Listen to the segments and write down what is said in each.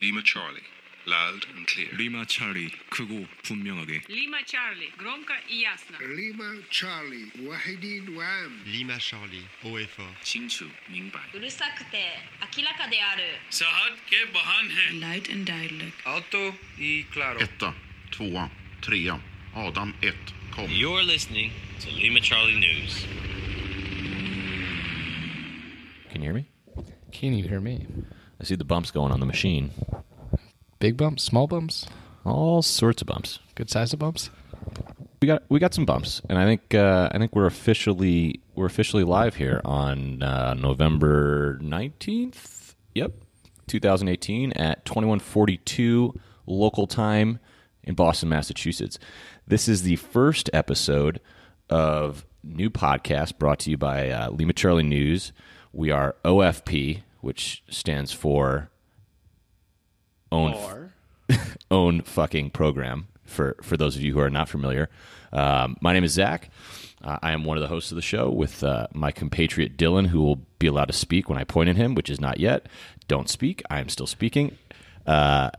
Lima Charlie. Loud and clear. Lima Charlie. 크고 분명하게. Lima Charlie. громко и ясно. Lima Charlie. واحدين وعام. Lima Charlie. haut et fort. 清楚明白.うるさくて明らかである. Sahat ke bahan Light and duidelijk. Alto y claro. Etta, tvåa, trea. Adam 1. Kom. You're listening to Lima Charlie News. Can you hear me? Can you hear me? I see the bumps going on the machine. Big bumps, small bumps, All sorts of bumps. good size of bumps. We got we got some bumps, and I think uh, I think we're officially we're officially live here on uh, November nineteenth. Yep, 2018 at 2142 local time in Boston, Massachusetts. This is the first episode of new podcast brought to you by uh, Lima Charlie News. We are OFP, which stands for own own fucking program for for those of you who are not familiar. Um, my name is Zach. Uh, I am one of the hosts of the show with uh, my compatriot Dylan, who will be allowed to speak when I point at him, which is not yet. Don't speak. I am still speaking. Uh,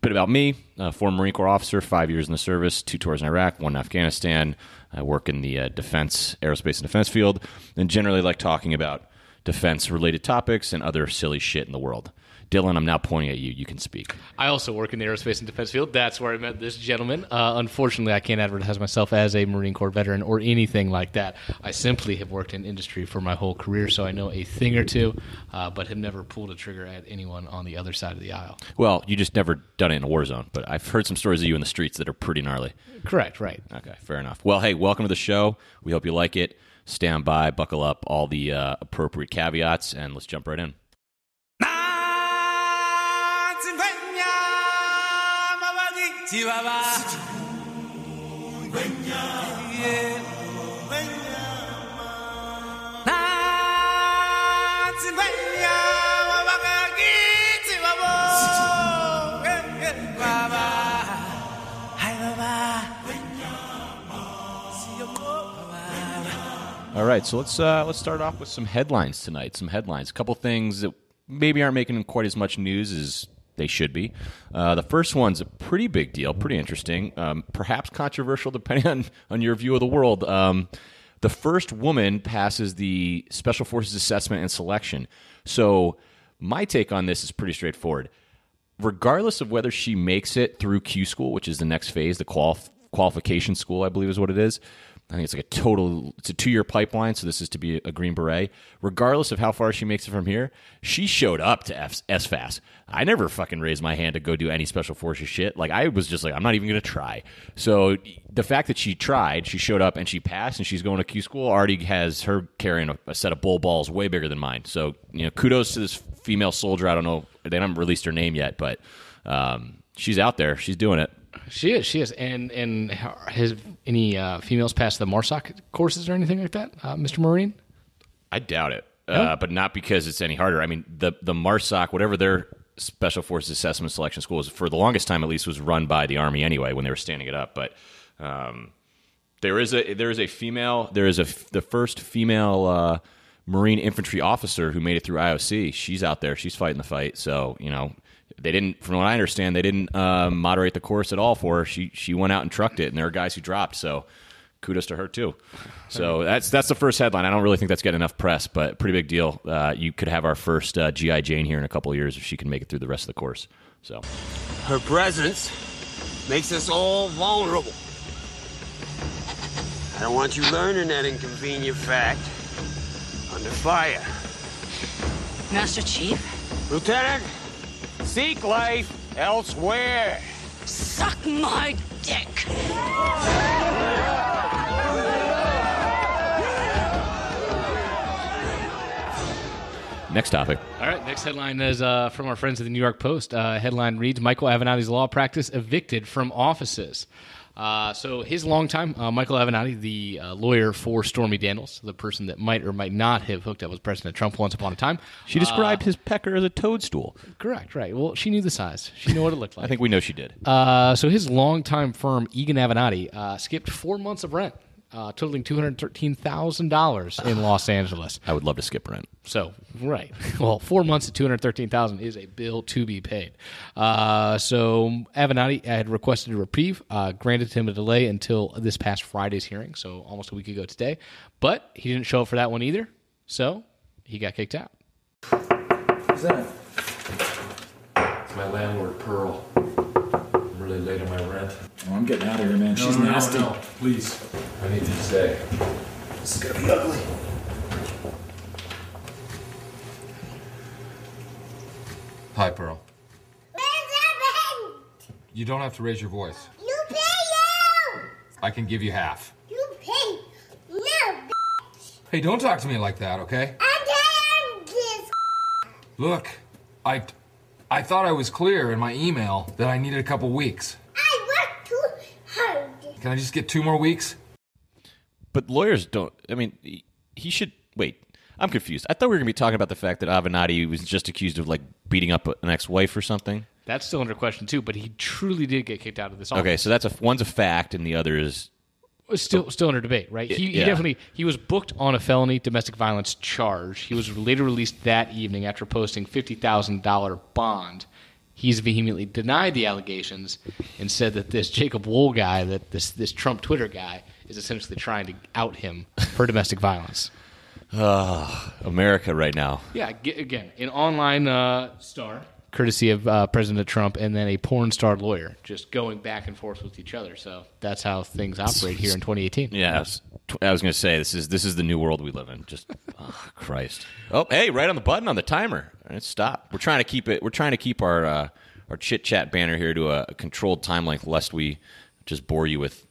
bit about me: uh, former Marine Corps officer, five years in the service, two tours in Iraq, one in Afghanistan. I work in the uh, defense, aerospace, and defense field, and generally like talking about defense-related topics and other silly shit in the world. Dylan, I'm now pointing at you. You can speak. I also work in the aerospace and defense field. That's where I met this gentleman. Uh, unfortunately, I can't advertise myself as a Marine Corps veteran or anything like that. I simply have worked in industry for my whole career, so I know a thing or two, uh, but have never pulled a trigger at anyone on the other side of the aisle. Well, you just never done it in a war zone, but I've heard some stories of you in the streets that are pretty gnarly. Correct, right. Okay, fair enough. Well, hey, welcome to the show. We hope you like it. Stand by, buckle up, all the uh, appropriate caveats, and let's jump right in. All right, so let's uh, let's start off with some headlines tonight. Some headlines, a couple things that maybe aren't making quite as much news as they should be. Uh, the first one's a pretty big deal, pretty interesting, um, perhaps controversial depending on on your view of the world. Um, the first woman passes the Special Forces Assessment and Selection. So my take on this is pretty straightforward. Regardless of whether she makes it through Q school, which is the next phase, the qual- qualification school, I believe is what it is. I think it's like a total, it's a two year pipeline. So this is to be a Green Beret. Regardless of how far she makes it from here, she showed up to F- SFAS. I never fucking raised my hand to go do any special forces shit. Like I was just like, I'm not even to try. So the fact that she tried, she showed up and she passed and she's going to Q school already has her carrying a, a set of bull balls way bigger than mine. So, you know, kudos to this female soldier. I don't know. They haven't released her name yet, but um, she's out there. She's doing it. She is, she is. And, and has any uh, females passed the MARSOC courses or anything like that, uh, Mr. Marine? I doubt it, uh, but not because it's any harder. I mean, the the MARSOC, whatever their Special Forces Assessment Selection School is, for the longest time at least, was run by the Army anyway when they were standing it up. But um, there is a there is a female there is a the first female uh, Marine infantry officer who made it through IOC. She's out there. She's fighting the fight. So you know. They didn't, from what I understand, they didn't uh, moderate the course at all for her. She she went out and trucked it, and there are guys who dropped. So kudos to her too. So that's that's the first headline. I don't really think that's getting enough press, but pretty big deal. Uh, you could have our first uh, GI Jane here in a couple of years if she can make it through the rest of the course. So Her presence makes us all vulnerable. I don't want you learning that inconvenient fact under fire. Master Chief, Lieutenant, seek life elsewhere. suck my dick. next topic. All right, next headline is uh, from our friends at the New York Post. Uh, headline reads Michael Avenatti's law practice evicted from offices. Uh, so, his longtime, uh, Michael Avenatti, the uh, lawyer for Stormy Daniels, the person that might or might not have hooked up with President Trump once upon a time. She described his pecker as a toadstool. Correct, right. Well, she knew the size, she knew what it looked like. I think we know she did. Uh, so his longtime firm, Eagan Avenatti, uh, skipped four months of rent uh, totaling two hundred thirteen thousand dollars in Los Angeles. I would love to skip rent. So right, well, four months at two hundred thirteen thousand is a bill to be paid. Uh, so Avenatti had requested a reprieve, uh, granted him a delay until this past Friday's hearing, so almost a week ago today. But he didn't show up for that one either, so he got kicked out. Who's that? It's my landlord, Pearl. I'm really late on my rent. Oh, I'm getting out of here, man. No, She's no, no, nasty. no, please. I need to stay. This is gonna be ugly. Hi, Pearl. You don't have to raise your voice. You pay you! I can give you half. You pay! No, Hey, don't talk to me like that, okay? I'm this. Look, I, I thought I was clear in my email that I needed a couple weeks. I work too hard. Can I just get two more weeks? But lawyers don't. I mean, he- he should wait. I'm confused. I thought we were going to be talking about the fact that Avenatti was just accused of like beating up an ex-wife or something. That's still under question too, but he truly did get kicked out of this. Okay, so that's a one's a fact, and the other is It's still still under debate, right? He, he definitely he was booked on a felony domestic violence charge. He was later released that evening after posting fifty thousand dollar bond. He's vehemently denied the allegations and said that this Jacob Wohl guy, that this this Trump Twitter guy, is essentially trying to out him for domestic violence. uh, America right now. Yeah, again, an online uh, star, courtesy of uh, President Trump, and then a porn star lawyer, just going back and forth with each other. So that's how things operate here in 2018. Yeah, I was, I was going to say this is this is the new world we live in. Just oh, Christ. Oh, hey, right on the button on the timer. All right, stop. We're trying to keep it. We're trying to keep our uh, our chit chat banner here to a, a controlled time length, lest we just bore you with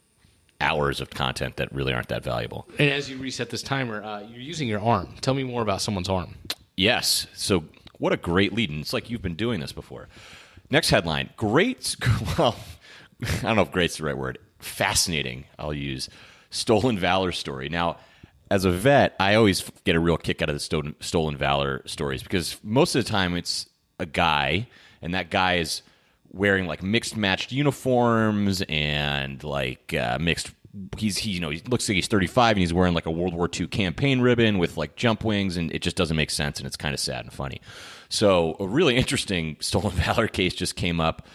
hours of content that really aren't that valuable. And as you reset this timer, uh, you're using your arm. Tell me more about someone's arm. Yes. So what a great lead. And it's like you've been doing this before. Next headline. Great. Well, I don't know if great's the right word. Fascinating, I'll use. Stolen valor story. Now, as a vet, I always get a real kick out of the stolen, stolen valor stories because most of the time it's a guy, and that guy is wearing like mixed matched uniforms and like uh, mixed. He's he you know he looks like he's 35 and he's wearing like a World War II campaign ribbon with like jump wings and it just doesn't make sense and it's kind of sad and funny. So a really interesting stolen valor case just came up.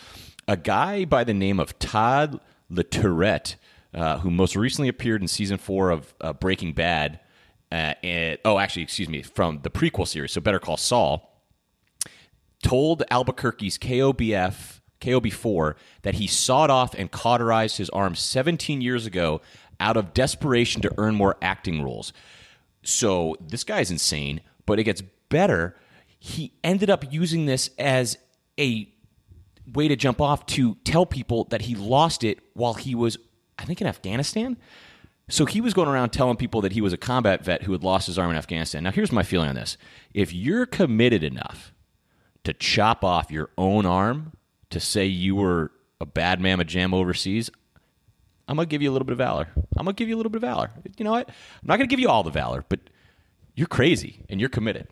A guy by the name of Todd LaTourrette, uh, who most recently appeared in season four of uh, Breaking Bad. Uh, and, oh, actually, excuse me, from the prequel series, so Better Call Saul told Albuquerque's KOBF KOB4 that he sawed off and cauterized his arm 17 years ago out of desperation to earn more acting roles. So this guy's insane, but it gets better. He ended up using this as a way to jump off to tell people that he lost it while he was, I think, in Afghanistan. So he was going around telling people that he was a combat vet who had lost his arm in Afghanistan. Now, here's my feeling on this if you're committed enough to chop off your own arm to say you were a bad mamma jam overseas, I'm gonna give you a little bit of valor. I'm gonna give you a little bit of valor. You know what? I'm not gonna give you all the valor, but you're crazy and you're committed.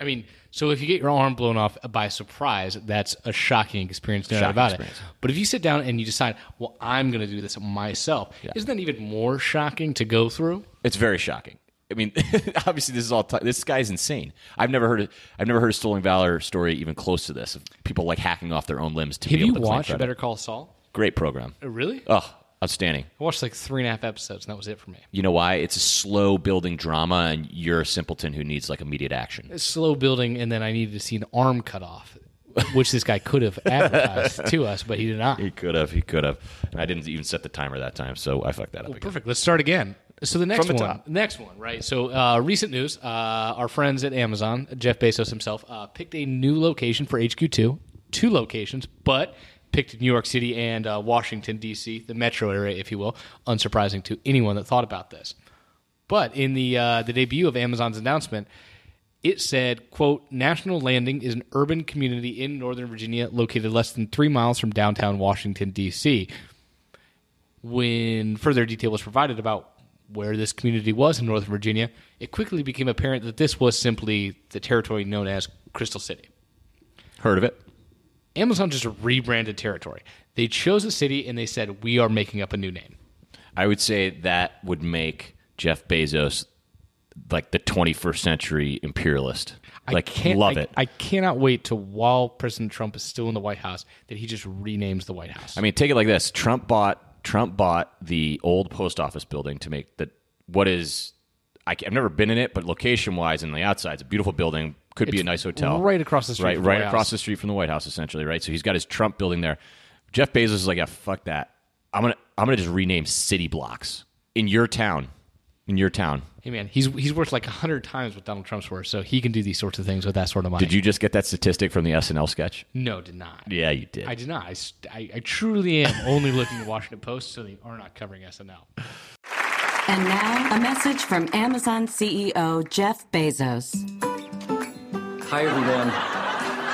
I mean, so if you get your arm blown off by surprise, that's a shocking experience, no doubt about experience. it. But if you sit down and you decide, well, I'm going to do this myself, isn't that even more shocking to go through? It's very shocking. I mean, obviously, this is all. T- this guy's insane. I've never heard. Of, I've never heard a stolen valor story even close to this. Of people like hacking off their own limbs to Have be able you to claim watched credit. Better Call Saul? Great program. Uh, Really? Oh, outstanding. I watched like three and a half episodes, and that was it for me. You know why? It's a slow building drama, and you're a simpleton who needs like immediate action. It's slow building, and then I needed to see an arm cut off, which this guy could have advertised to us, but he did not. He could have. He could have. And I didn't even set the timer that time, so I fucked that up. Again. perfect. Let's start again. So the next From the one, top. next one, right? So uh, recent news: uh, our friends at Amazon, Jeff Bezos himself, uh, picked a new location for HQ two, two locations, but picked New York City and uh, Washington D.C., the metro area, if you will. Unsurprising to anyone that thought about this. But in the uh, the debut of Amazon's announcement, it said, "quote National Landing is an urban community in Northern Virginia, located less than three miles from downtown Washington D.C." When further detail was provided about where this community was in Northern Virginia, it quickly became apparent that this was simply the territory known as Crystal City. Heard of it? Amazon just rebranded territory. They chose a city and they said, "We are making up a new name." I would say that would make Jeff Bezos like the 21st century imperialist. Like, I can't, love I, it. I cannot wait to while President Trump is still in the White House that he just renames the White House. I mean, take it like this: Trump bought Trump bought the old post office building to make the what is. I, have never been in it, but location wise and the outside, it's a beautiful building. Could be a nice hotel, right across the street right, from right across House. the street from the White House, essentially, right. So he's got his Trump building there. Jeff Bezos is like, yeah, fuck that. I'm gonna I'm gonna just rename city blocks in your town, in your town. hey man, he's he's worth like a hundred times what Donald Trump's worth, so he can do these sorts of things with that sort of money. Did you just get that statistic from the SNL sketch? No, did not. Yeah, you did. I did not. I, I, I truly am only looking at Washington Post, so they are not covering SNL. And now, a message from Amazon CEO Jeff Bezos. Hi, everyone.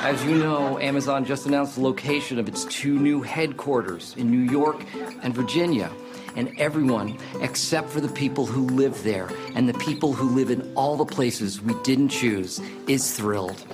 As you know, Amazon just announced the location of its two new headquarters in New York and Virginia. And everyone, except for the people who live there and the people who live in all the places we didn't choose, is thrilled.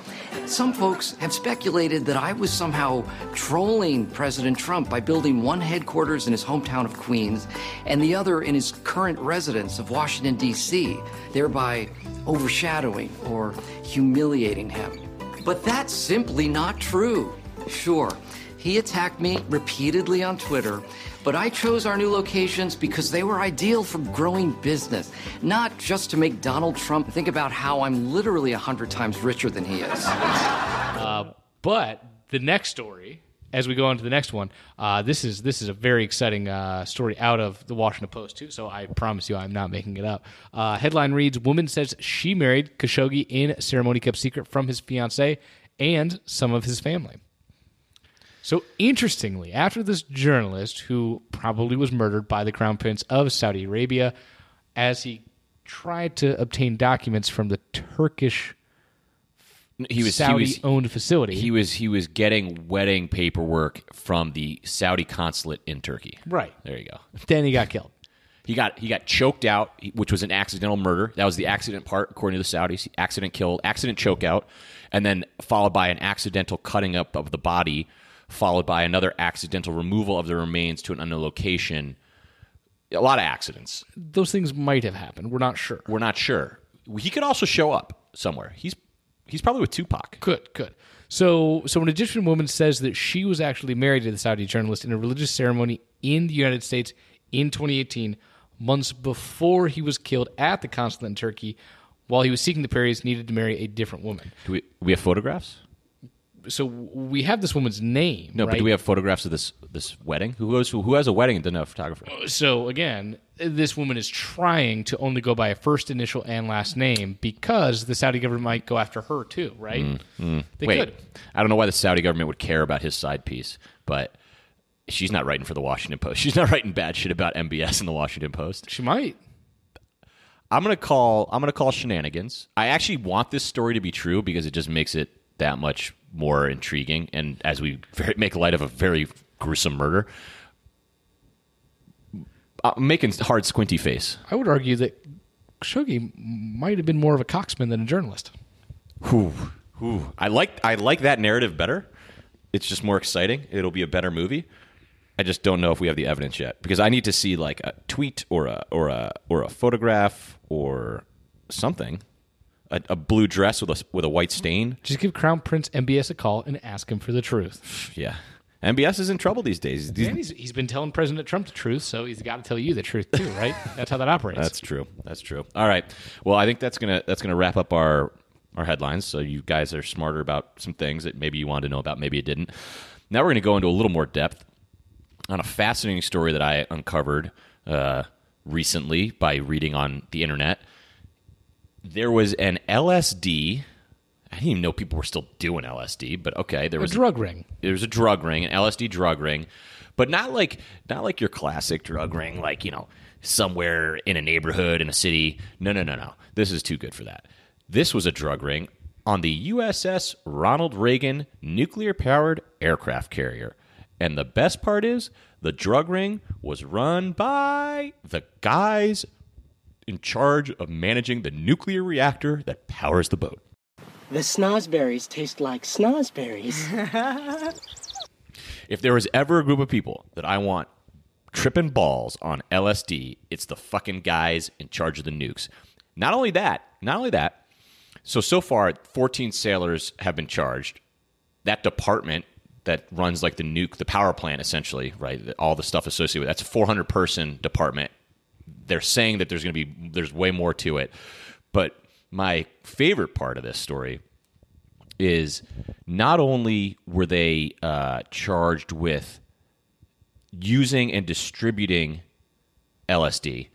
Some folks have speculated that I was somehow trolling President Trump by building one headquarters in his hometown of Queens and the other in his current residence of Washington, D.C., thereby overshadowing or humiliating him. But that's simply not true. Sure, he attacked me repeatedly on Twitter, but I chose our new locations because they were ideal for growing business, not just to make Donald Trump think about how I'm literally a hundred times richer than he is. Uh, but the next story, as we go on to the next one, uh, this is this is a very exciting uh, story out of the Washington Post too. So I promise you, I'm not making it up. Uh, headline reads: Woman says she married Khashoggi in ceremony kept secret from his fiance and some of his family. So interestingly, after this journalist who probably was murdered by the crown prince of Saudi Arabia, as he tried to obtain documents from the Turkish he was Saudi he was, owned facility. He was he was getting wedding paperwork from the Saudi consulate in Turkey. Right. There you go. Then he got killed. He got he got choked out, which was an accidental murder. That was the accident part, according to the Saudis. Accident killed, accident choke out, and then followed by an accidental cutting up of the body, followed by another accidental removal of the remains to an unknown location. A lot of accidents. Those things might have happened. We're not sure. We're not sure. He could also show up somewhere. He's he's probably with Tupac. Could could. So so an Egyptian woman says that she was actually married to the Saudi journalist in a religious ceremony in the United States in 2018, months before he was killed at the consulate in Turkey. While he was seeking the Paris, needed to marry a different woman. Do we we have photographs? So we have this woman's name. No, but do we have photographs of this this wedding? Who goes who has a wedding and doesn't have a photographer? So again, this woman is trying to only go by a first initial and last name because the Saudi government might go after her too, right? Mm, mm. They Wait, could. I don't know why the Saudi government would care about his side piece, but she's not writing for the Washington Post. She's not writing bad shit about MBS in the Washington Post. She might. I'm gonna call. I'm gonna call shenanigans. I actually want this story to be true because it just makes it that much more intriguing. And as we make light of a very gruesome murder, I'm making hard squinty face. I would argue that Khashoggi might have been more of a coxman than a journalist. Whew, whew. I like I like that narrative better. It's just more exciting. It'll be a better movie. I just don't know if we have the evidence yet because I need to see like a tweet or a or a or a photograph or something. A, a blue dress with a with a white stain. Just give Crown Prince MBS a call and ask him for the truth. Yeah. MBS is in trouble these days. These- he's, he's been telling President Trump the truth, so he's got to tell you the truth too, right? That's how that operates. That's true. That's true. All right. Well, I think that's gonna that's gonna wrap up our our headlines. So you guys are smarter about some things that maybe you wanted to know about, maybe you didn't. Now we're gonna go into a little more depth on a fascinating story that I uncovered uh, recently by reading on the internet. There was an LSD. I didn't even know people were still doing LSD, but okay, there was A drug ring. There was a drug ring, an LSD drug ring, but not like not like your classic drug ring, like you know somewhere in a neighborhood in a city. No, no, no, no. This is too good for that. This was a drug ring on the USS Ronald Reagan nuclear-powered aircraft carrier. And the best part is the drug ring was run by the guys in charge of managing the nuclear reactor that powers the boat. The snozberries taste like snozberries. If there was ever a group of people that I want tripping balls on LSD, it's the fucking guys in charge of the nukes. Not only that, not only that. So so far, 14 sailors have been charged. That department that runs like the nuke, the power plant, essentially, right? All the stuff associated with that's a 400 person department. They're saying that there's going to be there's way more to it, but my favorite part of this story is not only were they uh, charged with using and distributing LSD,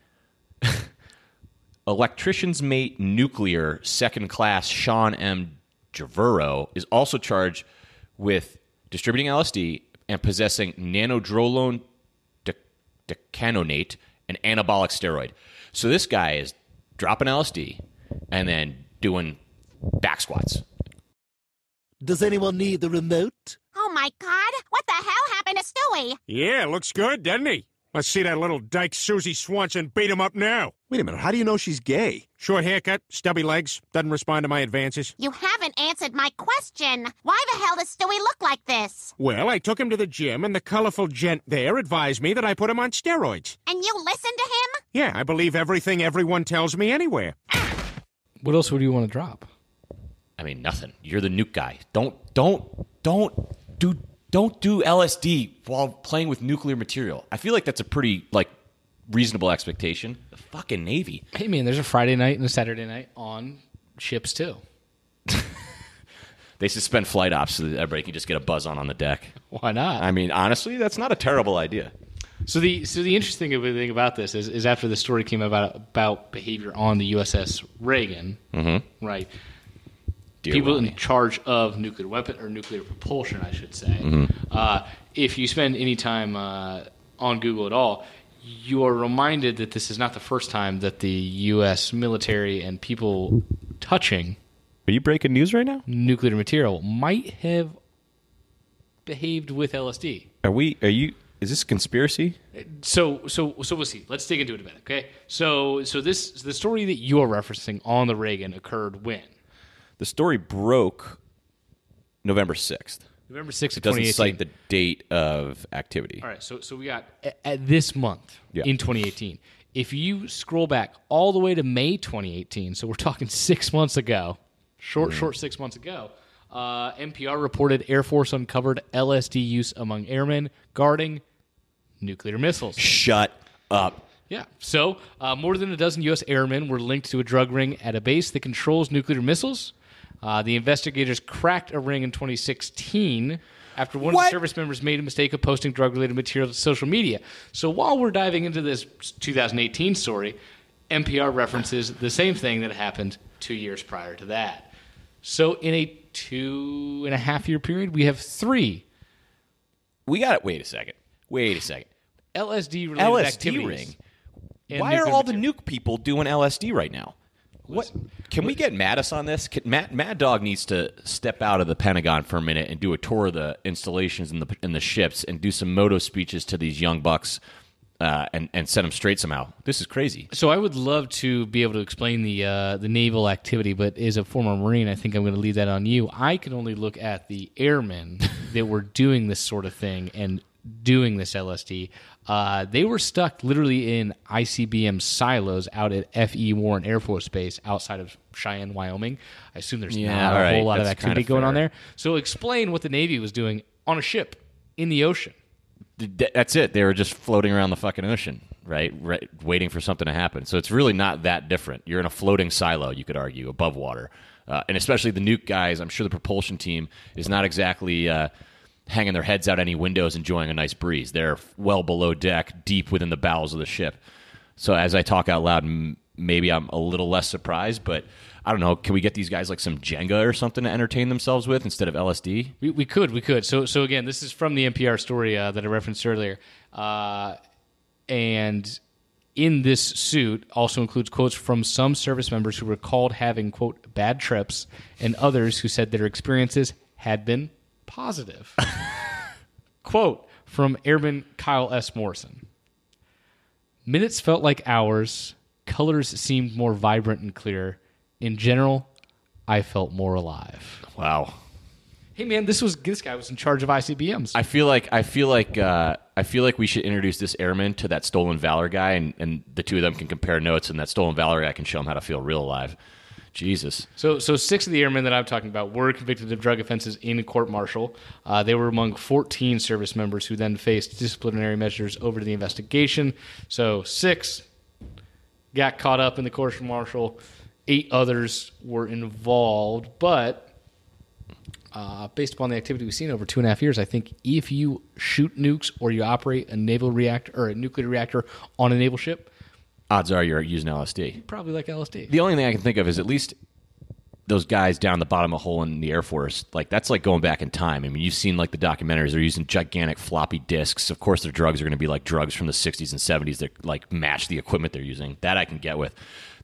electrician's mate nuclear second class Sean M. Javuro is also charged with distributing LSD and possessing nanodrolone de- decanonate, an anabolic steroid. So this guy is dropping LSD and then doing back squats. Does anyone need the remote? Oh my god, what the hell happened to Stewie? Yeah, looks good, doesn't he? Let's see that little dyke Susie Swanson beat him up now. Wait a minute, how do you know she's gay? Short haircut, stubby legs, doesn't respond to my advances. You haven't answered my question. Why the hell does Stewie look like this? Well, I took him to the gym, and the colorful gent there advised me that I put him on steroids. And you listened to him? Yeah, I believe everything everyone tells me anywhere. What else would you want to drop? I mean, nothing. You're the nuke guy. Don't don't don't do don't do LSD while playing with nuclear material. I feel like that's a pretty like reasonable expectation. The fucking Navy. Hey man, there's a Friday night and a Saturday night on ships too. They suspend flight ops so that everybody can just get a buzz on on the deck. Why not? I mean, honestly, that's not a terrible idea. So the so the interesting thing about this is, is after the story came about about behavior on the USS Reagan, Mhm. right? Dear people Ronnie. in charge of nuclear weapon or nuclear propulsion, I should say. Mhm. Uh, if you spend any time uh, on Google at all, you are reminded that this is not the first time that the U.S. military and people touching Are you breaking news right now? nuclear material might have behaved with LSD. Are we? Are you? Is this a conspiracy? So so so we'll see. Let's dig into it a bit. Okay. So so this the story that you are referencing on the Reagan occurred when The story broke November sixth. November 6th It of doesn't 2018. cite the date of activity. All right. So so we got at, at this month Yeah. in 2018. If you scroll back all the way to May 2018, so we're talking six months ago, short short six months ago. Uh, NPR reported Air Force uncovered LSD use among airmen guarding nuclear missiles. Shut up. Yeah. So, uh, more than a dozen U.S. airmen were linked to a drug ring at a base that controls nuclear missiles. Uh, the investigators cracked a ring in 2016 after one of the service members made a mistake of posting drug related material to social media. So, while we're diving into this 2018 story, NPR references the same thing that happened two years prior to that. So, in a two and a half year period, we have three We got it. Wait a second. Wait a second. LSD related LSD activities. ring. Why are all the nuke people doing LSD right now? What can we get Mattis on this? Can, Matt Mad Dog needs to step out of the Pentagon for a minute and do a tour of the installations in the in the ships and do some moto speeches to these young bucks uh, and and set them straight somehow. This is crazy. So I would love to be able to explain the uh, the naval activity, but as a former Marine, I think I'm going to leave that on you. I can only look at the airmen that were doing this sort of thing and doing this LSD. Uh, they were stuck literally in ICBM silos out at F.E. Warren Air Force Base outside of Cheyenne, Wyoming. I assume there's Yeah, not a right. whole lot of activity going on there. So explain what the Navy was doing on a ship in the ocean. That's it. They were just floating around the fucking ocean, right? right? Waiting for something to happen. So it's really not that different. You're in a floating silo, you could argue, above water. Uh, and especially the nuke guys, I'm sure the propulsion team is not exactly uh, hanging their heads out any windows enjoying a nice breeze. They're well below deck, deep within the bowels of the ship. So as I talk out loud, maybe I'm a little less surprised, but I don't know. Can we get these guys like some Jenga or something to entertain themselves with instead of LSD? We, we could, we could. So, so again, this is from the NPR story uh, that I referenced earlier, uh, and in this suit also includes quotes from some service members who recalled having quote bad trips, and others who said their experiences had been positive. quote from Airman Kyle S. Morrison: Minutes felt like hours. Colors seemed more vibrant and clear. In general, I felt more alive. Wow. Hey man, this was this guy was in charge of ICBMs. I feel like I feel like uh, I feel like we should introduce this airman to that stolen valor guy, and, and the two of them can compare notes, and that stolen valor guy can show him how to feel real alive. Jesus. So, so six of the airmen that I'm talking about were convicted of drug offenses in court martial. Uh, they were among 14 service members who then faced disciplinary measures over the investigation. So, six got caught up in the court martial. Eight others were involved, but uh, based upon the activity we've seen over two and a half years, I think if you shoot nukes or you operate a naval reactor or a nuclear reactor on a naval ship, Odds are you're using LSD. probably like LSD. The only thing I can think of is at least those guys down the bottom of a hole in the Air Force. Like that's like going back in time. I mean, you've seen like the documentaries. They're using gigantic floppy disks. Of course, their drugs are going to be like drugs from the '60s and '70s that like match the equipment they're using. That I can get with.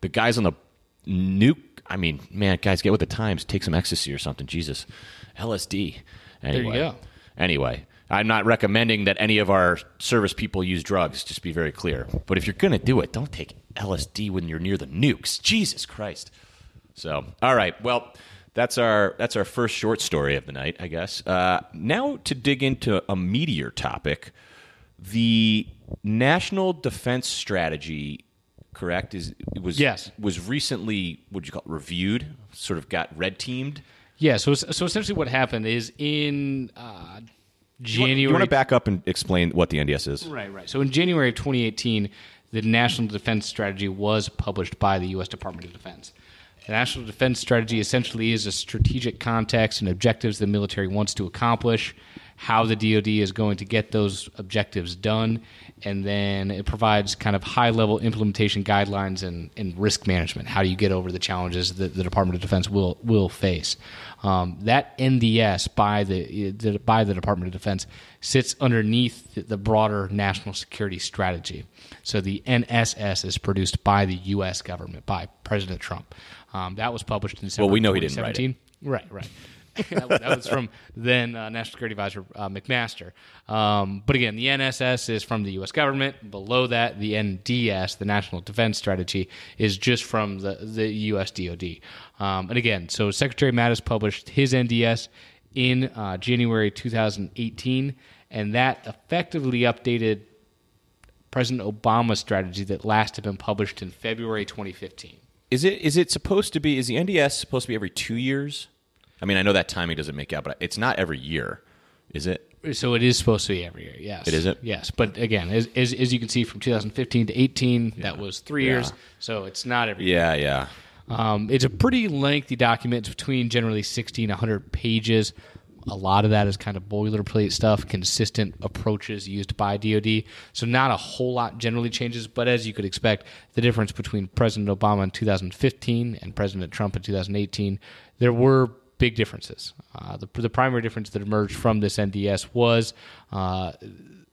The guys on the nuke. I mean, man, guys, get with the times. Take some ecstasy or something. Jesus, LSD. There you go. Anyway, I'm not recommending that any of our service people use drugs, just be very clear. But if you're going to do it, don't take LSD when you're near the nukes. Jesus Christ. So, all right. Well, that's our that's our first short story of the night, I guess. Uh, now to dig into a meteor topic, the National Defense Strategy, correct? Is was Yes. was recently what you call it, reviewed? Sort of got red teamed. Yeah. So, so essentially, what happened is in uh, January. You want to back up and explain what the NDS is? Right, right. So in January of 2018, the National Defense Strategy was published by the U.S. Department of Defense. The National Defense Strategy essentially is a strategic context and objectives the military wants to accomplish, how the DoD is going to get those objectives done, and then it provides kind of high level implementation guidelines and, and risk management. How do you get over the challenges that the Department of Defense will will face? Um, that NDS by the, the by the Department of Defense sits underneath the, the broader national security strategy. So the NSS is produced by the U.S. government by President Trump. Um, that was published in December. Well, we know he didn't write it. 2017. Right, right. that, was, from then uh, National Security Advisor uh, McMaster. Um, but again, the NSS is from the U.S. government. Below that, the NDS, the National Defense Strategy, is just from the, the U.S. DoD. Um, and again, so Secretary Mattis published his NDS in uh, January 2018, and that effectively updated President Obama's strategy that last had been published in February 2015. Is it is it supposed to be? Is the NDS supposed to be every two years? I mean, I know that timing doesn't make out, but it's not every year, is it? So it is supposed to be every year, yes. It is it? Yes, but again, as, as, as you can see from 2015 to 18, that was three Yeah. years. So it's not every Yeah, yeah. Um, it's a pretty lengthy document, it's between generally 60 and 100 pages. A lot of that is kind of boilerplate stuff, consistent approaches used by DoD. So not a whole lot generally changes, but as you could expect, the difference between President Obama in 2015 and President Trump in 2018, there were big differences. Uh, the, the primary difference that emerged from this NDS was uh,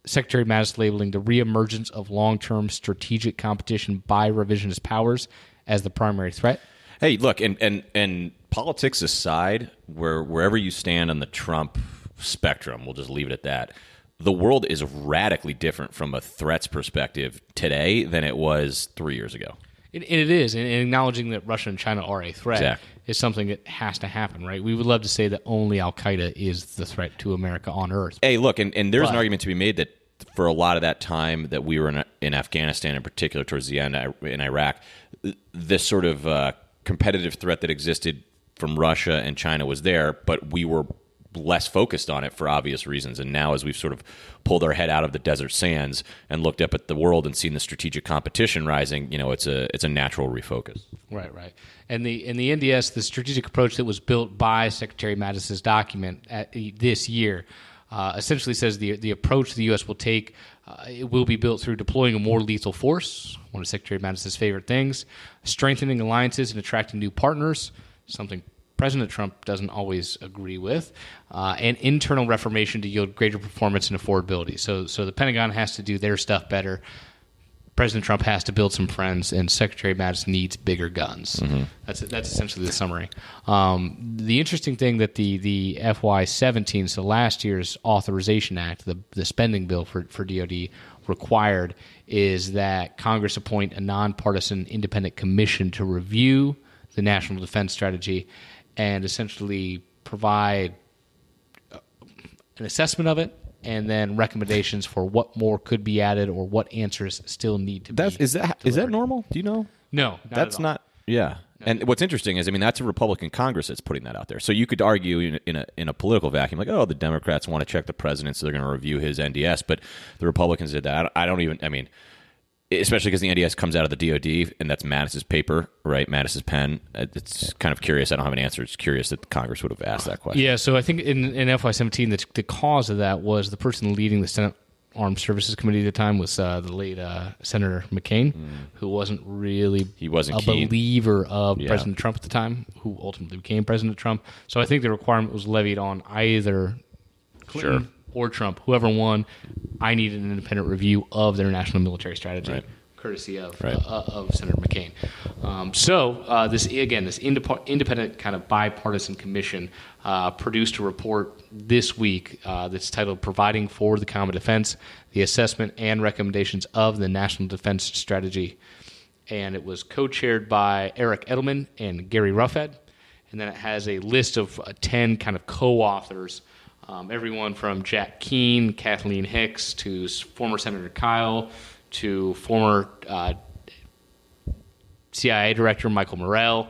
Secretary Mattis labeling the reemergence of long-term strategic competition by revisionist powers as the primary threat. Hey, look, and and and politics aside, where wherever you stand on the Trump spectrum, we'll just leave it at that. The world is radically different from a threats perspective today than it was three years ago. And it is, and acknowledging that Russia and China are a threat Exactly. Is something that has to happen, right? We would love to say that only Al Qaeda is the threat to America on Earth. Hey, look, and, and there's an argument to be made that for a lot of that time that we were in, in Afghanistan, in particular towards the end in Iraq, this sort of uh, competitive threat that existed from Russia and China was there, but we were less focused on it for obvious reasons. And now, as we've sort of pulled our head out of the desert sands and looked up at the world and seen the strategic competition rising, you know, it's a it's a natural refocus. Right, right. And the in the NDS, the strategic approach that was built by Secretary Mattis's document at, this year uh, essentially says the the approach the U.S. will take uh, it will be built through deploying a more lethal force, one of Secretary Mattis's favorite things, strengthening alliances and attracting new partners, something President Trump doesn't always agree with, uh, and internal reformation to yield greater performance and affordability. So, so the Pentagon has to do their stuff better. President Trump has to build some friends, and Secretary Mattis needs bigger guns. That's that's essentially the summary. Um, the interesting thing that the the FY seventeen, so last year's Authorization Act, the the spending bill for for DoD required is that Congress appoint a nonpartisan independent commission to review the national defense strategy and essentially provide uh, an assessment of it and then recommendations for what more could be added or what answers still need to That's be. is that is that normal? Do you know? No, not that's at all. not. Yeah. And what's interesting is, I mean, that's a Republican Congress that's putting that out there. So you could argue in a, in a, in a political vacuum, like, oh, the Democrats want to check the president, so they're going to review his NDS. But the Republicans did that. I don't, I don't even. I mean, especially because the NDS comes out of the DoD, and that's Mattis's paper, right? Mattis's pen. It's kind of curious. I don't have an answer. It's curious that Congress would have asked that question. Yeah, so I think in, in FY17, the, the cause of that was the person leading the Senate Armed Services Committee at the time was uh, the late uh, Senator McCain, who wasn't really He wasn't a keen. believer of Yeah. President Trump at the time, who ultimately became President Trump. So I think the requirement was levied on either Clinton Sure. Or Trump, whoever won. I need an independent review of their national military strategy. Right. Courtesy of Right. uh, of Senator McCain. Um, so uh, this again, this indep- independent kind of bipartisan commission uh, produced a report this week uh, that's titled "Providing for the Common Defense: The Assessment and Recommendations of the National Defense Strategy," and it was co-chaired by Eric Edelman and Gary Roughead, and then it has a list of uh, ten kind of co-authors. Um, everyone from Jack Keane, Kathleen Hicks, to former Senator Kyl, to former uh, CIA Director Michael Morell,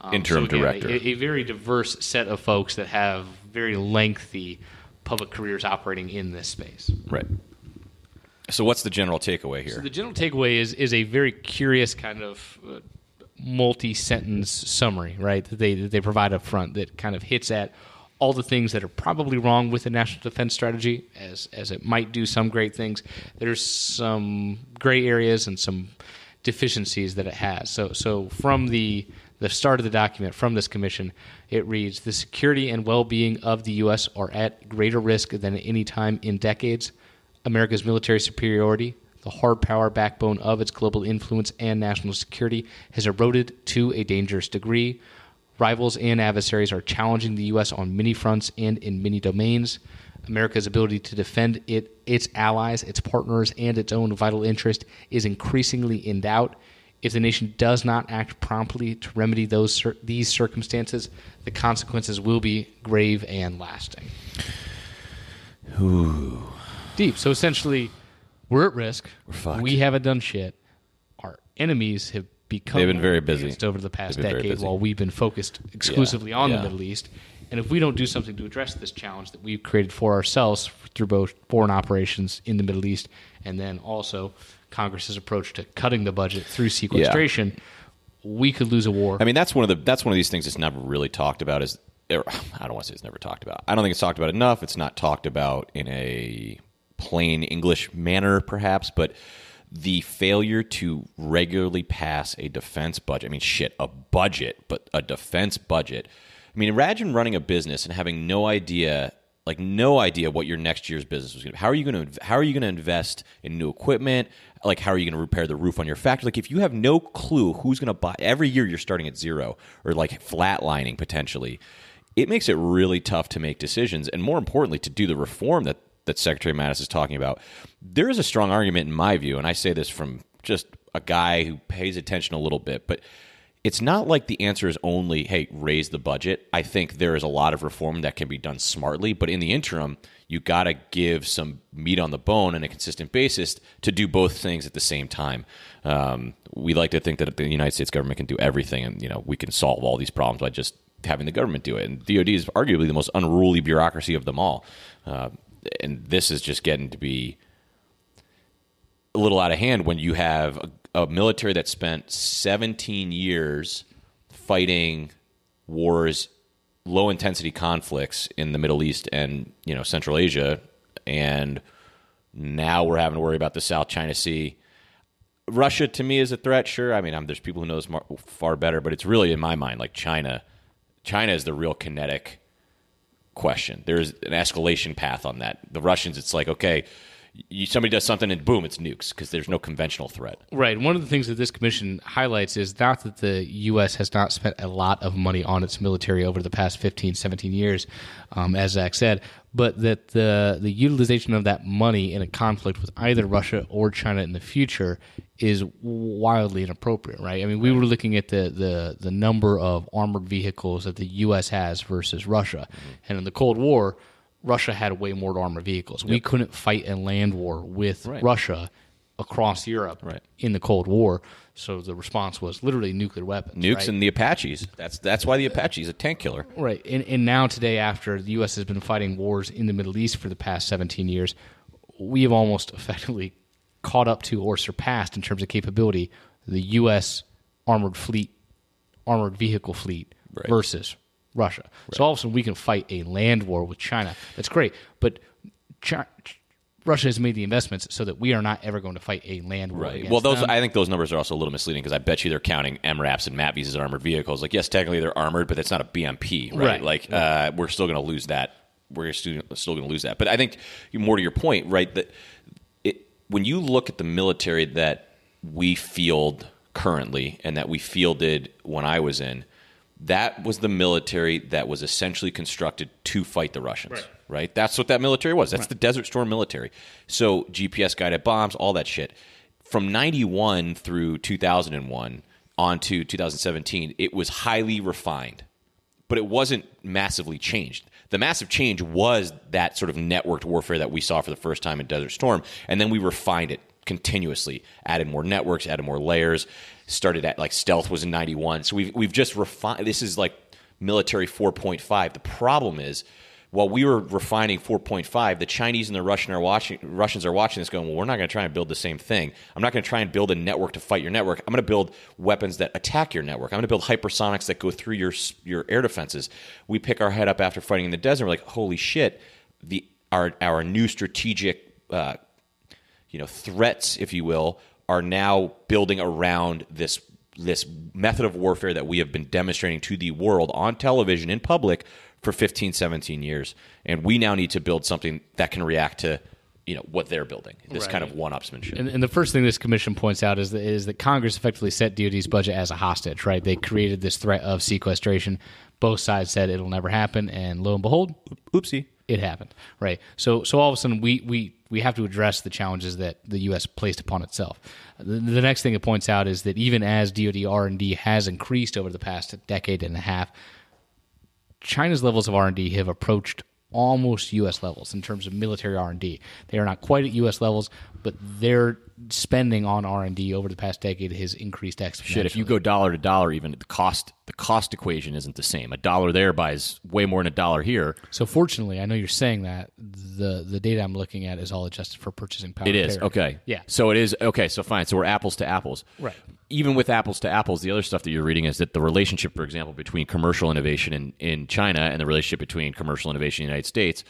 um, Interim again, director. A, a very diverse set of folks that have very lengthy public careers operating in this space. Right. So what's the general takeaway here? So the general takeaway is is a very curious kind of uh, multi-sentence summary, right? That they that they provide up front that kind of hits at all the things that are probably wrong with the national defense strategy, as as it might do some great things. There's some gray areas and some deficiencies that it has. So so from the the start of the document from this commission, it reads: the security and well-being of the U.S. are at greater risk than at any time in decades. America's military superiority, the hard power backbone of its global influence and national security, has eroded to a dangerous degree. Rivals and adversaries are challenging the U.S. on many fronts and in many domains. America's ability to defend it, its allies, its partners, and its own vital interest is increasingly in doubt. If the nation does not act promptly to remedy those these circumstances, the consequences will be grave and lasting. Ooh. Deep. So essentially, we're at risk. We're fucked. We haven't done shit. Our enemies have become They've been very busy. over the past They've been very decade while we've been focused exclusively on yeah. the Middle East. And if we don't do something to address this challenge that we've created for ourselves through both foreign operations in the Middle East and then also Congress's approach to cutting the budget through sequestration, we could lose a war. I mean, that's one of the that's one of these things that's never really talked about. Is er, I don't want to say it's never talked about. I don't think it's talked about enough. It's not talked about in a plain English manner, perhaps, but the failure to regularly pass a defense budget. I mean, shit, a budget, but a defense budget. I mean, imagine running a business and having no idea, like no idea what your next year's business was going to be. How are you going to how are you going to invest in new equipment? Like how are you going to repair the roof on your factory? Like if you have no clue who's going to buy every year you're starting at zero or like flatlining potentially. It makes it really tough to make decisions and more importantly to do the reform that that Secretary Mattis is talking about. There is a strong argument in my view and I say this from just a guy who pays attention a little bit, but it's not like the answer is only, hey, raise the budget. I think there is a lot of reform that can be done smartly, but in the interim, you got to give some meat on the bone on a consistent basis to do both things at the same time. Um, we like to think that the United States government can do everything, and you know we can solve all these problems by just having the government do it. And DoD is arguably the most unruly bureaucracy of them all, uh, and this is just getting to be a little out of hand when you have a, a military that spent 17 years fighting wars, low intensity conflicts in the Middle East and you know Central Asia, and now we're having to worry about the South China Sea. Russia to me is a threat. Sure, I mean I'm, there's people who know this far better, but it's really in my mind like China. China is the real kinetic question. There's an escalation path on that. The Russians, it's like okay, you, somebody does something and boom, it's nukes because there's no conventional threat. Right. One of the things that this commission highlights is not that the U.S. has not spent a lot of money on its military over the past 15, 17 years, um, as Zach said, but that the, the utilization of that money in a conflict with either Russia or China in the future is wildly inappropriate, right? I mean, we were looking at the, the, the number of armored vehicles that the U.S. has versus Russia. Mm-hmm. And in the Cold War, Russia had way more armored vehicles. We couldn't fight a land war with Russia across Europe in the Cold War. So the response was literally nuclear weapons. Nukes right? and the Apaches. That's that's why the Apache is a tank killer. Right. And, and now, today, after the U.S. has been fighting wars in the Middle East for the past 17 years, we have almost effectively caught up to or surpassed in terms of capability the U.S. armored fleet, armored vehicle fleet versus Russia. So all of a sudden, we can fight a land war with China. That's great. But Chi- Russia has made the investments so that we are not ever going to fight a land war. Right. Well, those them. I think those numbers are also a little misleading because I bet you they're counting MRAPs and MAPVs as armored vehicles. Like, yes, technically they're armored, but it's not a BMP, right? Right. Like, uh, we're still going to lose that. We're still, still going to lose that. But I think more to your point, right? That it, when you look at the military that we field currently and that we fielded when I was in, that was the military that was essentially constructed to fight the Russians. Right. Right. That's what that military was. That's Right. the Desert Storm military. So GPS guided bombs, all that shit. From 91 through 2001 on to 2017, it was highly refined, but it wasn't massively changed. The massive change was that sort of networked warfare that we saw for the first time in Desert Storm, and then we refined it continuously, added more networks, added more layers. Started at like stealth was in 91. So we've we've just refined. This is like military 4.5. The problem is while we were refining 4.5, the Chinese and the Russian are watching, Russians are watching this going, well, we're not going to try and build the same thing. I'm not going to try and build a network to fight your network. I'm going to build weapons that attack your network. I'm going to build hypersonics that go through your your air defenses. We pick our head up after fighting in the desert. We're like, holy shit, the our our new strategic uh, you know threats, if you will, are now building around this this method of warfare that we have been demonstrating to the world on television in public for 15 17 years and we now need to build something that can react to you know what they're building this kind of one-upsmanship And, and the first thing this commission points out is that, is that Congress effectively set DoD's budget as a hostage, right? They created this threat of sequestration. Both sides said it'll never happen, and lo and behold, oopsie, it happened, right? So, so all of a sudden, we we we have to address the challenges that the U.S. placed upon itself. The, the next thing it points out is that even as DoD R and D has increased over the past decade and a half, China's levels of R&D have approached almost US levels in terms of military R&D. They are not quite at US levels, but their spending on R&D over the past decade has increased exponentially. shit if you go dollar to dollar even the cost the cost equation isn't the same a dollar there buys way more than a dollar here So fortunately, I know you're saying that the the data I'm looking at is all adjusted for purchasing power. It is parity. okay. Yeah. So it is okay. So fine. So we're apples to apples. Right. Even with apples to apples, the other stuff that you're reading is that the relationship, for example, between commercial innovation in, in China and the relationship between commercial innovation in the United States.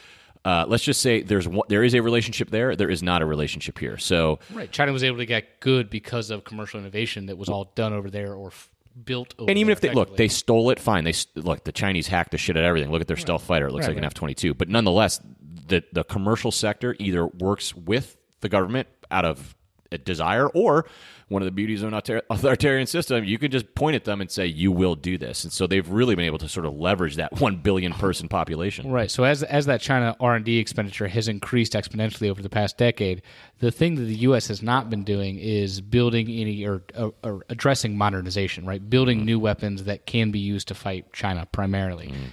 Uh, let's just say there's one, there is a relationship there. There is not a relationship here. So Right. China was able to get good because of commercial innovation that was all done over there or f- built over and even if they look, they stole it. Fine. They look. The Chinese hacked the shit at everything. Look at their stealth fighter. It looks Right, like an. F twenty two. But nonetheless, the the commercial sector either works with the government out of a desire, or one of the beauties of an authoritarian system, you can just point at them and say, "You will do this." And so they've really been able to sort of leverage that one billion person population. Right. So as as that China R and D expenditure has increased exponentially over the past decade, the thing that the U.S. has not been doing is building any or, or, or addressing modernization. Right. Building mm. new weapons that can be used to fight China primarily mm.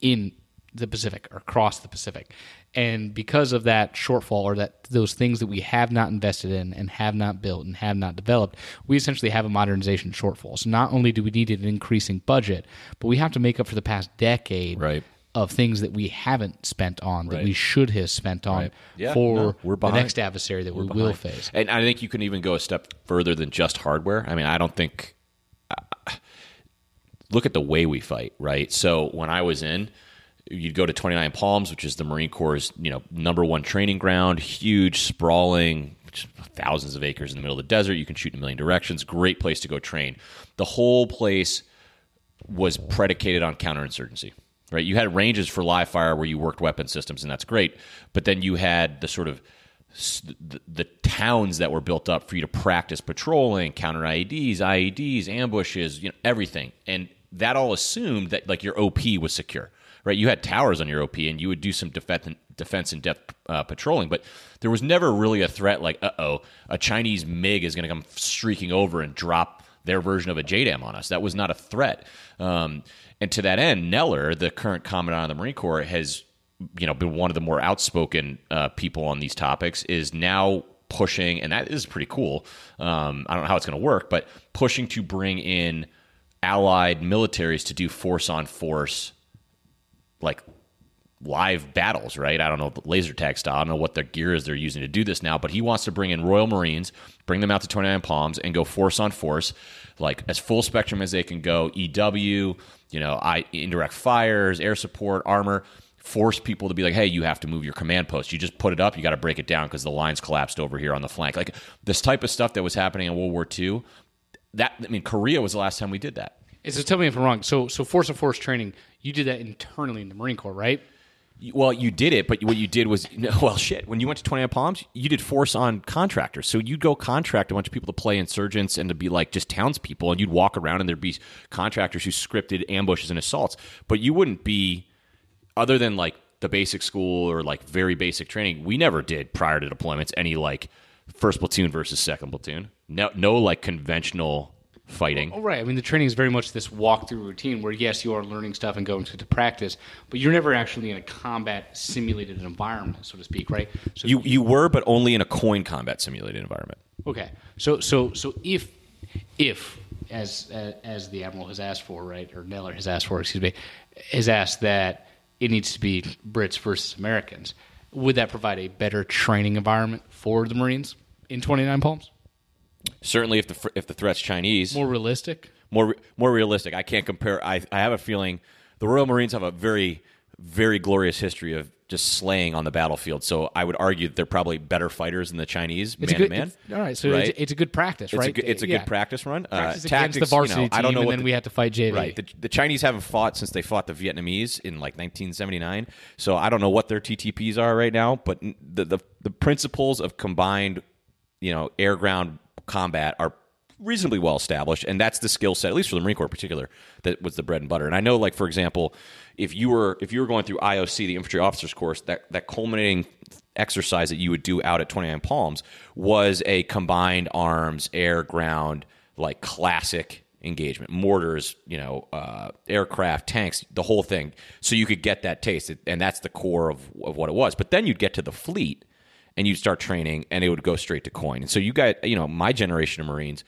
in the Pacific or across the Pacific. And because of that shortfall or that those things that we have not invested in and have not built and have not developed, we essentially have a modernization shortfall. So not only do we need an increasing budget, but we have to make up for the past decade right. of things that we haven't spent on that Right. we should have spent on Right. Yeah, for no, the next adversary that We're we will behind. face. And I think you can even go a step further than just hardware. I mean, I don't think. uh, look at the way we fight, right? So when I was in, you'd go to 29 Palms, which is the Marine Corps' you know number one training ground, huge, sprawling, thousands of acres in the middle of the desert. You can shoot in a million directions. Great place to go train. The whole place was predicated on counterinsurgency. Right, you had ranges for live fire where you worked weapon systems, and that's great. But then you had the sort of the, the towns that were built up for you to practice patrolling, counter IEDs, IEDs, ambushes, you know, everything. And that all assumed that like your OP was secure, right? You had towers on your OP, and you would do some defense defense and depth uh, patrolling, but there was never really a threat like, uh oh, a Chinese MiG is going to come streaking over and drop their version of a JDAM on us. That was not a threat. Um, and to that end, Neller, the current commandant of the Marine Corps, has you know been one of the more outspoken uh, people on these topics, is now pushing, and that is pretty cool. Um, I don't know how it's going to work, but pushing to bring in allied militaries to do force on force, like live battles, right? I don't know the laser tag style. I don't know what their gear is they're using to do this now, but he wants to bring in Royal Marines, bring them out to 29 Palms, and go force on force, like as full spectrum as they can go. EW, you know, I, indirect fires, air support, armor. Force people to be like, hey, you have to move your command post. You just put it up, you got to break it down because the lines collapsed over here on the flank. Like this type of stuff that was happening in World War II. That I mean, Korea was the last time we did that. So tell me if I'm wrong. So so force of force training, you did that internally in the Marine Corps, right? Well, you did it, but what you did was, well, shit. When you went to 29 Palms, you did force on contractors. So you'd go contract a bunch of people to play insurgents and to be like just townspeople, and you'd walk around and there'd be contractors who scripted ambushes and assaults. But you wouldn't be, other than like the basic school or like very basic training, we never did prior to deployments any like first platoon versus second platoon. No, no like conventional fighting. Oh, right. I mean, the training is very much this walkthrough routine where, yes, you are learning stuff and going to, to practice, but you're never actually in a combat simulated environment, so to speak, right? So you you were, but only in a coin combat simulated environment. Okay. So so so if if as as, as the admiral has asked for, right, or Neller has asked for, excuse me, has asked that it needs to be Brits versus Americans, would that provide a better training environment for the Marines in 29 Palms? Certainly, if the if the threat's Chinese, More realistic? more more realistic. I can't compare. I I have a feeling the Royal Marines have a very very glorious history of just slaying on the battlefield. So I would argue that they're probably better fighters than the Chinese It's man good- to man. all right, so right? it's, it's a good practice, It's right? a good, it's a Yeah. good practice run. Practice uh, against tactics, the varsity you know, I don't know and then the- we had to fight JV. Right. The, the Chinese haven't fought since they fought the Vietnamese in like 1979. So I don't know what their TTPs are right now, but the the, the principles of combined, you know, air ground combat are reasonably well established and that's the skill set at least for the marine corps in particular that was the bread and butter. And i know like for example if you were if you were going through ioc the infantry officers course that that culminating exercise that you would do out at 29 palms was a combined arms air ground like classic engagement mortars you know uh, aircraft tanks the whole thing. So you could get that taste and that's the core of, of what it was. But then you'd get to the fleet and you'd start training and it would go straight to coin and so you got you know my generation of marines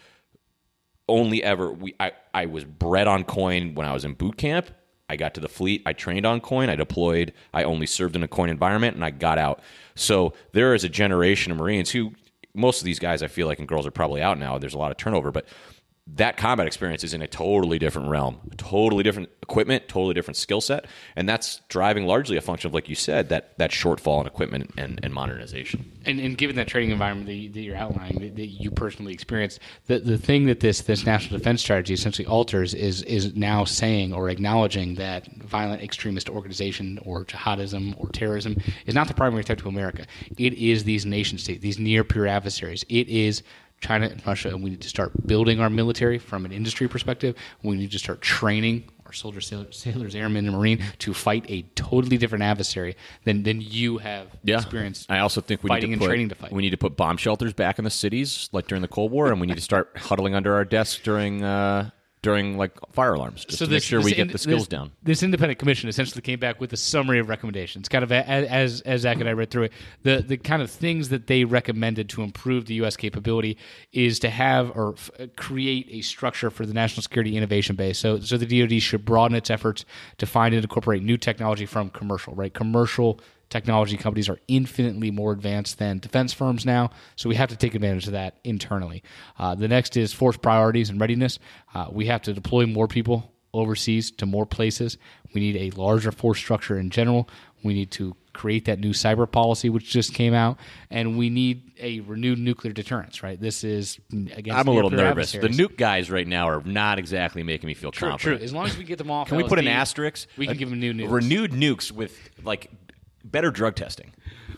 only ever we I, I was bred on coin when I was in boot camp. I got to the fleet, I trained on coin, I deployed, I only served in a coin environment and I got out. So there is a generation of Marines who most of these guys I feel like and girls are probably out now. There's a lot of turnover, but that combat experience is in a totally different realm, totally different equipment, totally different skill set, and that's driving largely a function of, like you said, that that shortfall in equipment and, and modernization. And, and given that training environment that, you, that you're outlining, that, that you personally experienced, the, the thing that this, this national defense strategy essentially alters is is now saying or acknowledging that violent extremist organization or jihadism or terrorism is not the primary threat to America. It is these nation states, these near peer adversaries. It is China and Russia, and we need to start building our military from an industry perspective. We need to start training our soldiers, sailors, sailors airmen, and marine to fight a totally different adversary than, than you have experienced. I also think we fighting need and to put, training to fight. We need to put bomb shelters back in the cities, like during the Cold War, and we need to start huddling under our desks during uh, during like fire alarms, just to make sure we get the skills this- down. This independent commission essentially came back with a summary of recommendations, kind of a- as as Zach and I read through it. The the kind of things that they recommended to improve the U.S. capability is to have or f- uh, create a structure for the National Security Innovation Base. So so the DoD should broaden its efforts to find and incorporate new technology from commercial right commercial technology companies are infinitely more advanced than defense firms now, so we have to take advantage of that internally. Uh, the next is force priorities and readiness. Uh, we have to deploy more people overseas to more places. We need a larger force structure in general. We need to create that new cyber policy, which just came out, and we need a renewed nuclear deterrence. Right? This is against I'm a little nervous. The nuke guys right now are not exactly making me feel True, confident. true. As long as we get them off Can we put an asterisk? we can A- give them new nukes. Renewed nukes with like better drug testing.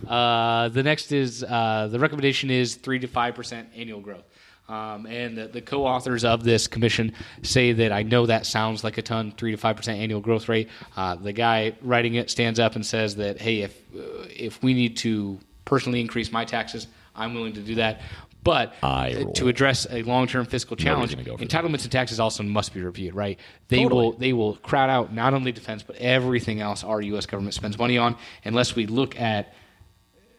Uh, the next is uh, the recommendation is three to five percent annual growth. Um, and the, the co-authors of this commission say that I know that sounds like a ton, three to five percent annual growth rate. Uh, the guy writing it stands up and says that hey, if if we need to personally increase my taxes, I'm willing to do that. But uh, to address a long-term fiscal challenge, go for that. entitlements and taxes also must be reviewed. Right? They Totally. will they will crowd out not only defense but everything else our U.S. government spends money on unless we look at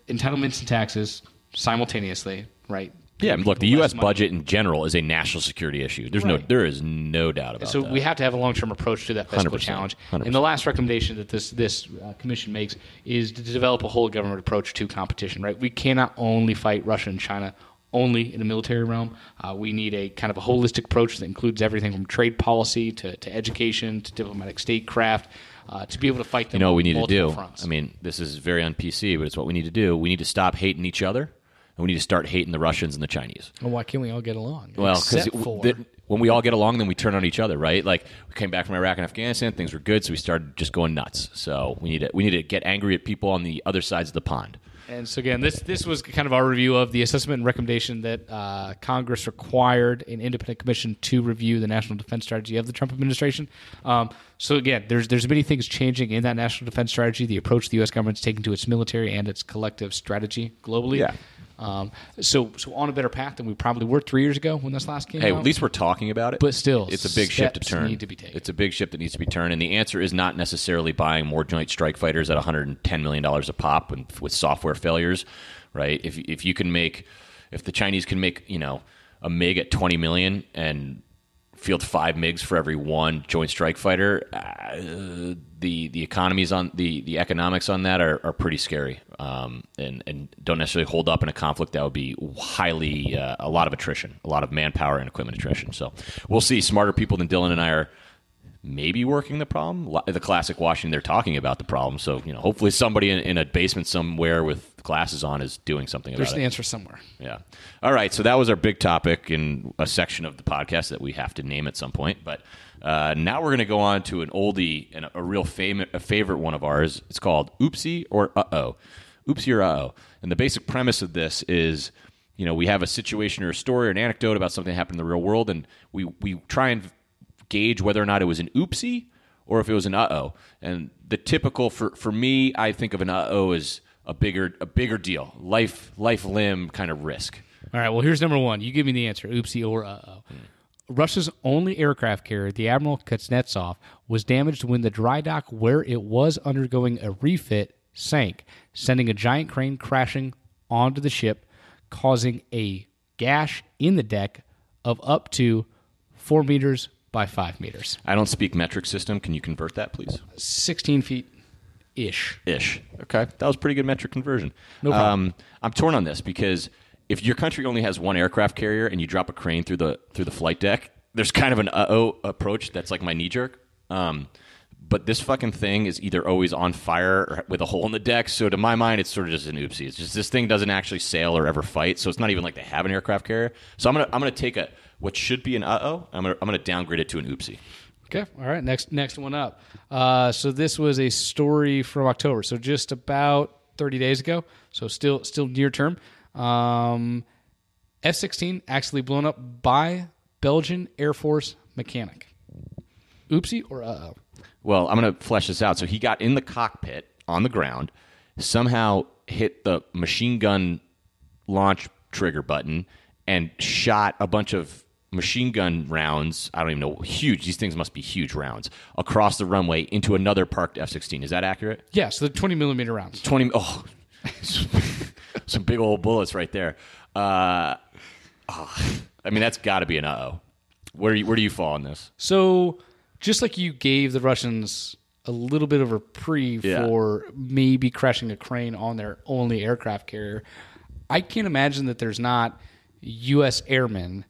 entitlements and taxes simultaneously. Right? Yeah, look, the U.S. budget in general is a national security issue. There's no, there is no doubt about so that. So we have to have a long-term approach to that fiscal 100%, challenge. 100%. And the last recommendation that this this uh, commission makes is to develop a whole government approach to competition. Right? We cannot only fight Russia and China only in the military realm. Uh, we need a kind of a holistic approach that includes everything from trade policy to, to education to diplomatic statecraft uh, to be able to fight them. you know what on we need to do? Fronts. I mean, this is very un PC, but it's what we need to do. We need to stop hating each other, and we need to start hating the Russians and the Chinese. well, why can't we all get along? Well, because when we all get along, then we turn on each other, right? Like we came back from Iraq and Afghanistan, things were good, so we started just going nuts. So we need to we need to get angry at people on the other sides of the pond. And so again, this this was kind of our review of the assessment and recommendation that uh, Congress required an independent commission to review the national defense strategy of the Trump administration. Um, so again, there's there's many things changing in that national defense strategy, the approach the U.S. government's taking to its military and its collective strategy globally. Yeah. Um, so so on a better path than we probably were three years ago when this last came Hey, out. at least we're talking about it. But still, it's a big ship to turn. need to be taken. It's a big ship that needs to be turned, and the answer is not necessarily buying more Joint Strike Fighters at 110 million dollars a pop and with software failures, right? If if you can make, if the Chinese can make, you know, a MiG at 20 million and field five MiGs for every one Joint Strike Fighter, uh, the the economies on the the economics on that are, are pretty scary, um, and and don't necessarily hold up in a conflict that would be highly uh, a lot of attrition, a lot of manpower and equipment attrition. So we'll see. Smarter people than Dylan and I are maybe working the problem. The classic Washington, they're talking about the problem. So you know, hopefully somebody in, in a basement somewhere with glasses on is doing something There's about an it. answer somewhere. Yeah. All right. So that was our big topic in a section of the podcast that we have to name at some point. But uh, now we're going to go on to an oldie and a, a real fam- a favorite one of ours. It's called Oopsie or Uh Oh. Oopsie or Uh Oh. And the basic premise of this is, you know, we have a situation or a story or an anecdote about something that happened in the real world, and we we try and gauge whether or not it was an oopsie or if it was an uh oh. And the typical for for me, I think of an uh oh as a bigger a bigger deal, life life limb kind of risk. All right. Well, here's number one. You give me the answer. Oopsie or uh oh. Russia's only aircraft carrier, the Admiral Kuznetsov, was damaged when the dry dock where it was undergoing a refit sank, sending a giant crane crashing onto the ship, causing a gash in the deck of up to four meters by five meters, I don't speak metric system. Can you convert that, please? 16 feet ish. Ish. Okay, that was pretty good metric conversion. No problem. Um, I'm torn on this because if your country only has one aircraft carrier and you drop a crane through the through the flight deck, there's kind of an uh oh approach that's like my knee jerk. Um, but this fucking thing is either always on fire or with a hole in the deck. So to my mind, it's sort of just an oopsie. It's just this thing doesn't actually sail or ever fight. So it's not even like they have an aircraft carrier. So I'm gonna I'm gonna take a what should be an uh oh. I'm gonna I'm gonna downgrade it to an oopsie. Okay. All right. Next next one up. Uh, so this was a story from October. So just about 30 days ago. So still still near term. Um, F-16 actually blown up by Belgian Air Force mechanic. Oopsie or uh oh. Well, I'm going to flesh this out. So he got in the cockpit on the ground, somehow hit the machine gun launch trigger button, and shot a bunch of machine gun rounds. I don't even know, huge. These things must be huge rounds across the runway into another parked F 16. Is that accurate? Yeah. So the 20 millimeter rounds. 20. Oh, some big old bullets right there. Uh, oh, I mean, that's got to be an uh oh. Where, do you- where do you fall on this? So just like you gave the Russians a little bit of a reprieve Yeah. for maybe crashing a crane on their only aircraft carrier, I can't imagine that there's not U.S. airmen,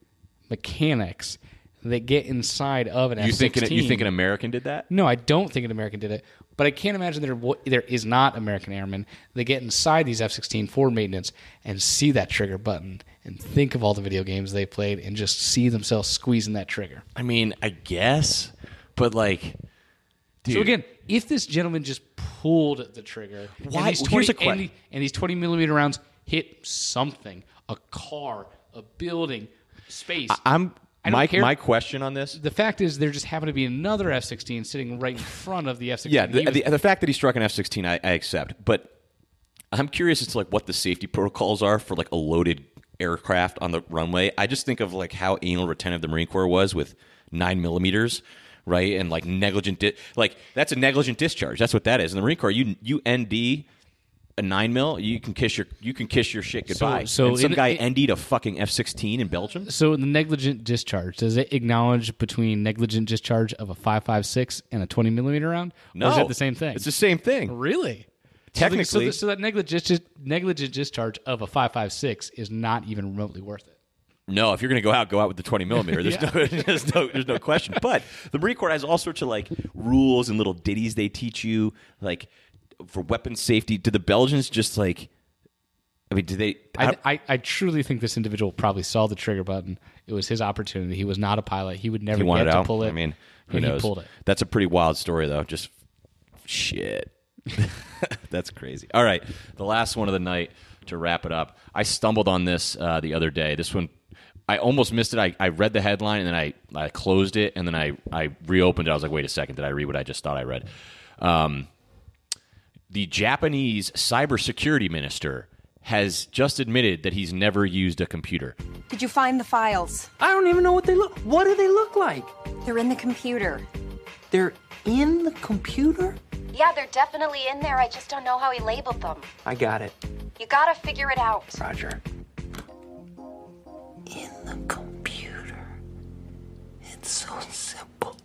mechanics that get inside of an You F-16. think, you think an American did that? No, I don't think an American did it, but I can't imagine there there is not American airmen that get inside these F-16 for maintenance and see that trigger button and think of all the video games they played and just see themselves squeezing that trigger. I mean, I guess, but like, dude. So again, if this gentleman just pulled the trigger, Why- And these here's a que- and, and these twenty millimeter rounds hit something, a car, a building, space. I'm my care. my question on this. the fact is, there just happened to be another F sixteen sitting right in front of the F sixteen. Yeah, the, the, the fact that he struck an F sixteen, I, I accept, but I'm curious as to like what the safety protocols are for like a loaded aircraft on the runway. I just think of like how anal retentive the Marine Corps was with nine millimeters, right? And like negligent, di- like that's a negligent discharge. That's what that is. In the Marine Corps, you you ND a nine mil, you can kiss your you can kiss your shit goodbye. so And some in- guy ND'd a fucking F sixteen in Belgium. So the negligent discharge does it acknowledge between negligent discharge of a five five six and a twenty millimeter round? No, is that the same thing? It's the same thing. Really? Technically- so, the- so, that negligent negligent discharge of a five five six is not even remotely worth it. No, if you're going to go out, go out with the 20 millimeter. There's no, there's no, there's no question. But the Marine Corps has all sorts of like rules and little ditties they teach you, like for weapons safety. Do the Belgians just like? I mean, do they? I, I, I truly think this individual probably saw the trigger button. It was his opportunity. He was not a pilot. He would never he get to out. pull it. I mean, who knows? He pulled it. That's a pretty wild story, though. Just shit. That's crazy. All right, the last one of the night to wrap it up. I stumbled on this uh, the other day. This one, I almost missed it. I, I read the headline and then I, I closed it and then I, I reopened it. I was like, wait a second, did I read what I just thought I read? Um, the Japanese cybersecurity minister has just admitted that he's never used a computer. Did you find the files? I don't even know what they look. What do they look like? They're in the computer. They're in the computer? Yeah, they're definitely in there. I just don't know how he labeled them. I got it. You gotta figure it out. Roger. In the computer. It's so simple.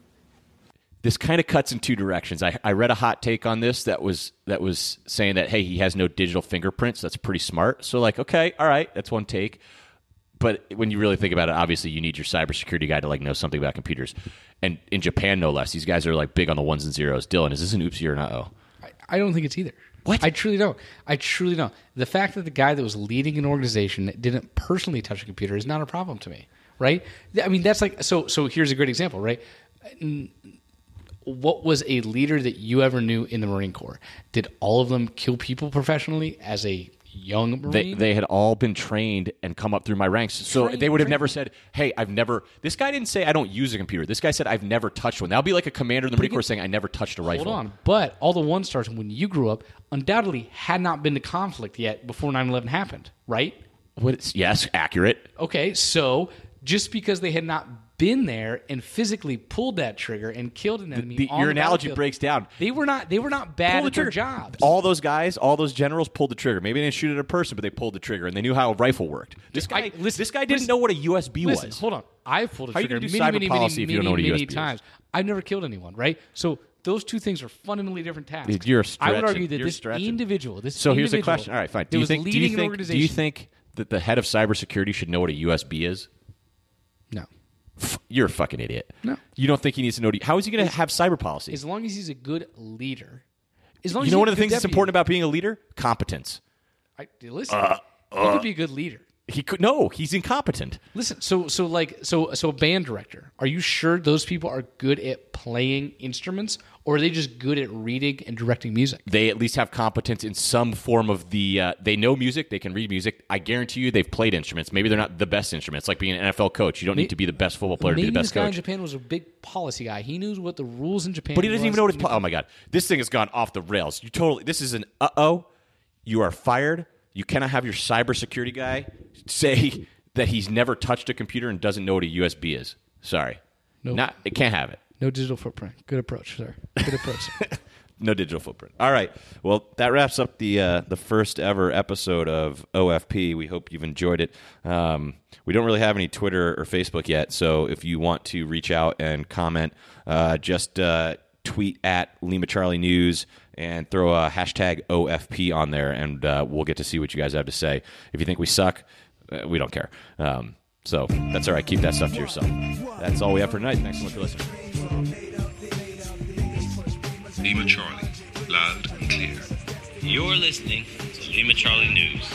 This kind of cuts in two directions. I, I read a hot take on this that was that was saying that hey, he has no digital fingerprints. That's pretty smart. So like, okay, all right, that's one take. But when you really think about it, obviously you need your cybersecurity guy to like know something about computers. And in Japan, no less, these guys are like big on the ones and zeros. Dylan, is this an oopsie or not? Oh, I don't think it's either. What? I truly don't. I truly don't. The fact that the guy that was leading an organization that didn't personally touch a computer is not a problem to me, right? I mean, that's like so. So here's a great example, right? What was a leader that you ever knew in the Marine Corps? Did all of them kill people professionally as a young Marine? they they had all been trained and come up through my ranks. So Trained, they would have trained. never said, "Hey, I've never." This guy didn't say, "I don't use a computer." This guy said, "I've never touched one." That'll be like a commander in the Marine Corps saying, "I never touched a rifle." Hold on. But all the one stars when you grew up undoubtedly had not been to conflict yet before 9 11 happened, right? What, yes, accurate. Okay, so just because they had not been there and physically pulled that trigger and killed an enemy, The- on your the analogy breaks down. They were not. They were not bad the at their jobs. All those guys, all those generals pulled the trigger. Maybe they didn't shoot at a person, but they pulled the trigger and they knew how a rifle worked. This guy, this guy didn't know what a USB Listen, was. hold on. I've pulled a How trigger many, cyber many, policy many, if you don't know what a many, many USB is? I've never killed anyone, right? So those two things are fundamentally different tasks. You're stretching. I would argue that You're this stretching. individual, this so here's the individual question. All right, fine. Do you think? Do you think? Do you think that the head of cybersecurity should know what a USB is? You're a fucking idiot. No. You don't think he needs to know? How is he going to have cyber policy? As long as he's a good leader, as long You as know one of the things that's important about being a leader? Competence. I, listen, Uh, he uh. could be a good leader. He could no. He's incompetent. Listen, so so like so so a band director. Are you sure those people are good at playing instruments, or are they just good at reading and directing music? They at least have competence in some form of the. Uh, they know music. They can read music. I guarantee you, they've played instruments. Maybe they're not the best instruments. Like being an NFL coach, you don't May- need to be the best football player to be the best this guy in coach. Japan was a big policy guy. He knew what the rules in Japan. But he doesn't even know what it's. Po- oh my god, this thing has gone off the rails. You totally. This is an uh oh. You are fired. You cannot have your cybersecurity guy say that he's never touched a computer and doesn't know what a USB is. Sorry, Nope. not. It can't have it. No digital footprint. Good approach, sir. Good approach. sir. no digital footprint. All right. Well, that wraps up the uh, the first ever episode of OFP. We hope you've enjoyed it. Um, we don't really have any Twitter or Facebook yet, so if you want to reach out and comment, uh, just uh, tweet at Lima Charlie News and throw a hashtag OFP on there, and uh, we'll get to see what you guys have to say. If you think we suck, uh, we don't care. Um, so that's all right. Keep that stuff to yourself. That's all we have for tonight. Thanks so much for listening. Lima Charlie, loud and clear. You're listening to Lima Charlie News.